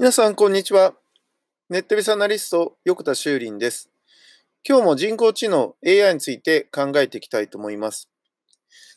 皆さん、こんにちは。ネットビスアナリスト、横田修林です。今日も人工知能 AI について考えていきたいと思います。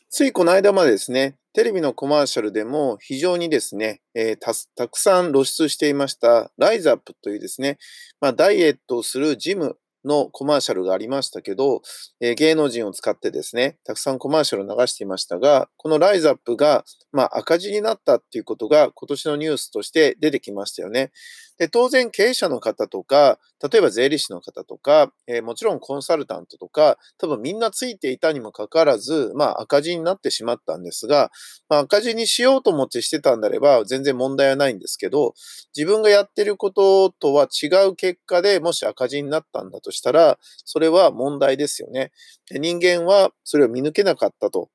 ついこの間までですね、テレビのコマーシャルでも非常にですね、えー、たたくさん露出していましたライズアップというですね、まあ、ダイエットをするジムのコマーシャルがありましたけど、えー、芸能人を使ってですね、たくさんコマーシャルを流していましたが、このライズアップが、まあ、赤字になったっていうことが今年のニュースとして出てきましたよね。で当然経営者の方とか、例えば税理士の方とか、えー、もちろんコンサルタントとか、多分みんなついていたにもかかわらず、まあ赤字になってしまったんですが、まあ、赤字にしようと思ってしてたんであれば全然問題はないんですけど、自分がやってることとは違う結果でもし赤字になったんだとしたら、それは問題ですよね。人間はそれを見抜けなかったと。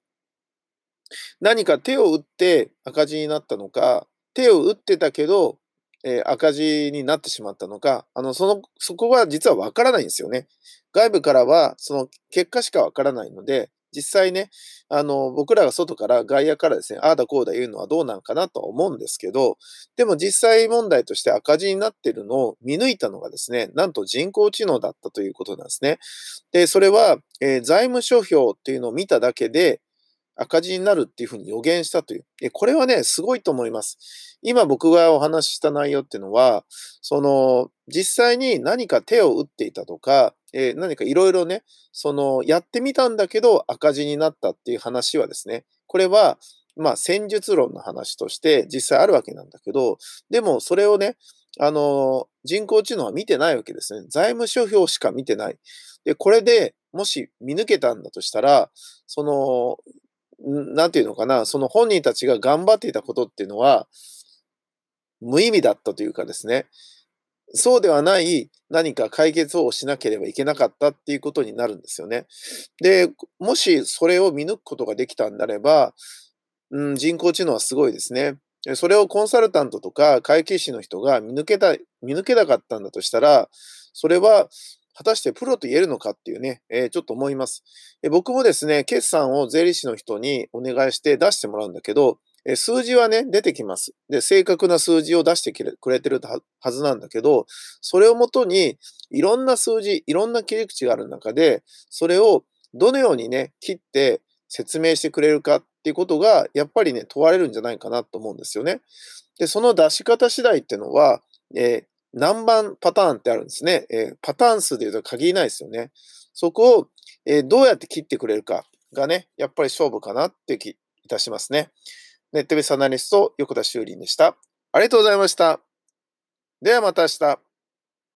何か手を打って赤字になったのか、手を打ってたけどえー、赤字になってしまったのか、あの、その、そこは実はわからないんですよね。外部からはその結果しかわからないので、実際ね、あの、僕らが外から外野からですね、ああだこうだ言うのはどうなんかなとは思うんですけど、でも実際問題として赤字になってるのを見抜いたのがですね、なんと人工知能だったということなんですね。で、それは、えー、財務諸表っていうのを見ただけで、赤字になるっていうふうに予言したという。これはね、すごいと思います。今僕がお話しした内容っていうのは、その、実際に何か手を打っていたとか、えー、何かいろいろね、その、やってみたんだけど赤字になったっていう話はですね、これは、まあ、戦術論の話として実際あるわけなんだけど、でもそれをね、あの、人工知能は見てないわけですね。財務諸表しか見てない。で、これでもし見抜けたんだとしたら、その、なんていうのかな、その本人たちが頑張っていたことっていうのは、無意味だったというかですね、そうではない何か解決をしなければいけなかったっていうことになるんですよね。で、もしそれを見抜くことができたんであれば、うん、人工知能はすごいですね。それをコンサルタントとか会計士の人が見抜けた、見抜けなかったんだとしたら、それは果たしてプロと言えるのかっていうね、えー、ちょっと思います、え僕もですね、決算を税理士の人にお願いして出してもらうんだけど、え数字はね、出てきます。で、正確な数字を出してくれてるはずなんだけど、それをもとに、いろんな数字、いろんな切り口がある中で、それをどのようにね、切って説明してくれるかっていうことが、やっぱりね、問われるんじゃないかなと思うんですよね。で、その出し方次第っていうのは、えー、何番パターンってあるんですね。えー、パターン数で言うと限りないですよね。そこを、えー、どうやって切ってくれるかがね、やっぱり勝負かなって気いたしますね。ネットベースアナリスト、横田修林でした。ありがとうございました。ではまた明日。